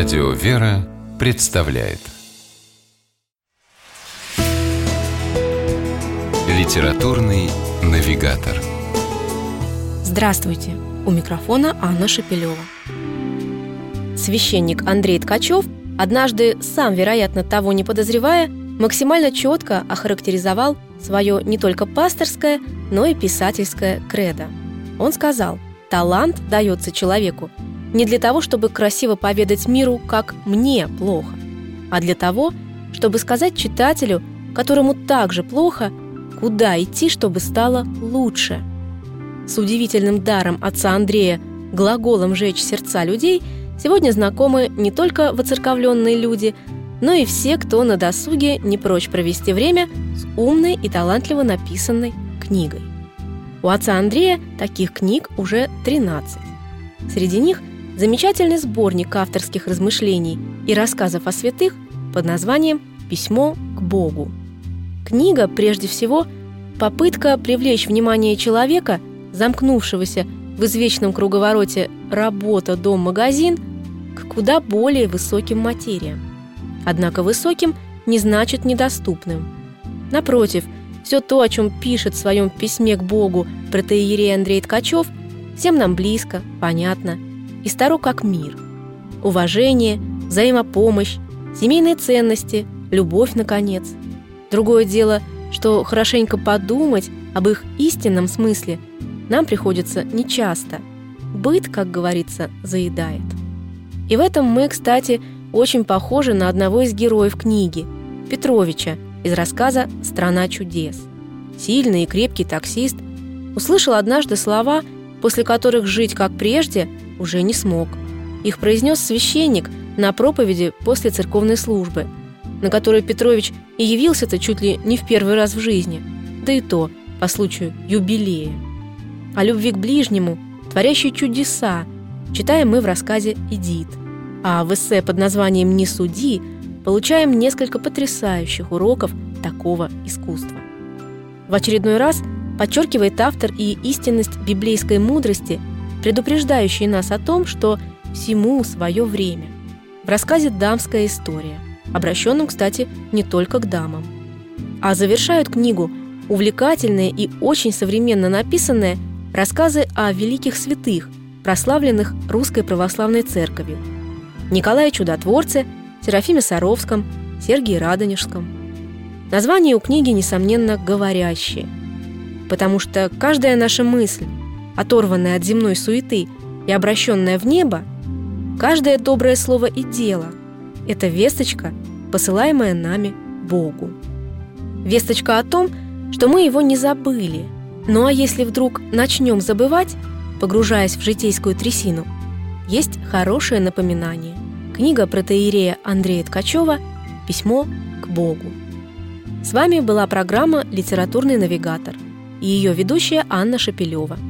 Радио «Вера» представляет Литературный навигатор Здравствуйте! У микрофона Анна Шапилева. Священник Андрей Ткачев однажды, сам, вероятно, того не подозревая, максимально четко охарактеризовал свое не только пасторское, но и писательское кредо. Он сказал, талант дается человеку не для того, чтобы красиво поведать миру, как мне плохо, а для того, чтобы сказать читателю, которому так же плохо, куда идти, чтобы стало лучше. С удивительным даром отца Андрея глаголом «жечь сердца людей» сегодня знакомы не только воцерковленные люди, но и все, кто на досуге не прочь провести время с умной и талантливо написанной книгой. У отца Андрея таких книг уже 13. Среди них замечательный сборник авторских размышлений и рассказов о святых под названием «Письмо к Богу». Книга, прежде всего, попытка привлечь внимание человека, замкнувшегося в извечном круговороте «работа, дом, магазин», к куда более высоким материям. Однако высоким не значит недоступным. Напротив, все то, о чем пишет в своем письме к Богу протеерей Андрей Ткачев, всем нам близко, понятно – и старо как мир. Уважение, взаимопомощь, семейные ценности, любовь, наконец. Другое дело, что хорошенько подумать об их истинном смысле нам приходится нечасто. Быт, как говорится, заедает. И в этом мы, кстати, очень похожи на одного из героев книги – Петровича из рассказа «Страна чудес». Сильный и крепкий таксист услышал однажды слова, после которых жить как прежде уже не смог. Их произнес священник на проповеди после церковной службы, на которой Петрович и явился-то чуть ли не в первый раз в жизни, да и то по случаю юбилея. О любви к ближнему, творящей чудеса, читаем мы в рассказе «Эдит». А в эссе под названием «Не суди» получаем несколько потрясающих уроков такого искусства. В очередной раз подчеркивает автор и истинность библейской мудрости предупреждающий нас о том, что всему свое время. В рассказе «Дамская история», обращенном, кстати, не только к дамам. А завершают книгу увлекательные и очень современно написанные рассказы о великих святых, прославленных Русской Православной Церковью. Николае Чудотворце, Серафиме Саровском, Сергии Радонежском. Название у книги, несомненно, говорящее, потому что каждая наша мысль, оторванная от земной суеты и обращенная в небо, каждое доброе слово и дело – это весточка, посылаемая нами Богу. Весточка о том, что мы его не забыли. Ну а если вдруг начнем забывать, погружаясь в житейскую трясину, есть хорошее напоминание. Книга протеерея Андрея Ткачева «Письмо к Богу». С вами была программа «Литературный навигатор» и ее ведущая Анна Шапилева –